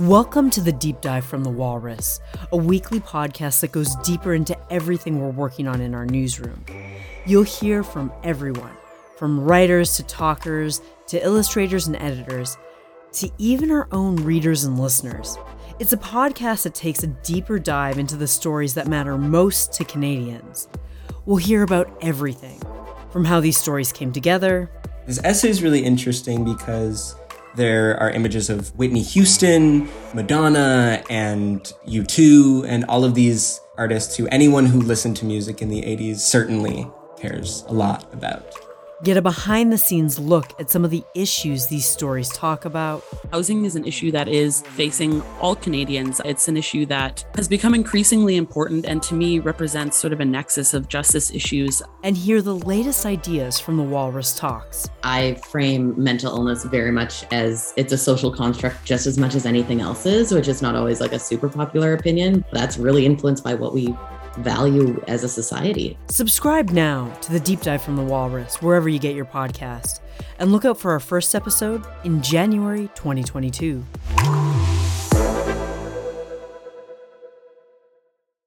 Welcome to the Deep Dive from the Walrus, a weekly podcast that goes deeper into everything we're working on in our newsroom. You'll hear from everyone, from writers to talkers to illustrators and editors, to even our own readers and listeners. It's a podcast that takes a deeper dive into the stories that matter most to Canadians. We'll hear about everything from how these stories came together. This essay is really interesting because there are images of Whitney Houston, Madonna, and U2, and all of these artists who anyone who listened to music in the 80s certainly cares a lot about. Get a behind the scenes look at some of the issues these stories talk about. Housing is an issue that is facing all Canadians. It's an issue that has become increasingly important and to me represents sort of a nexus of justice issues. And hear the latest ideas from the Walrus Talks. I frame mental illness very much as it's a social construct just as much as anything else is, which is not always like a super popular opinion. That's really influenced by what we value as a society. Subscribe now to the Deep Dive from the Walrus, wherever you get your podcast, and look out for our first episode in January 2022.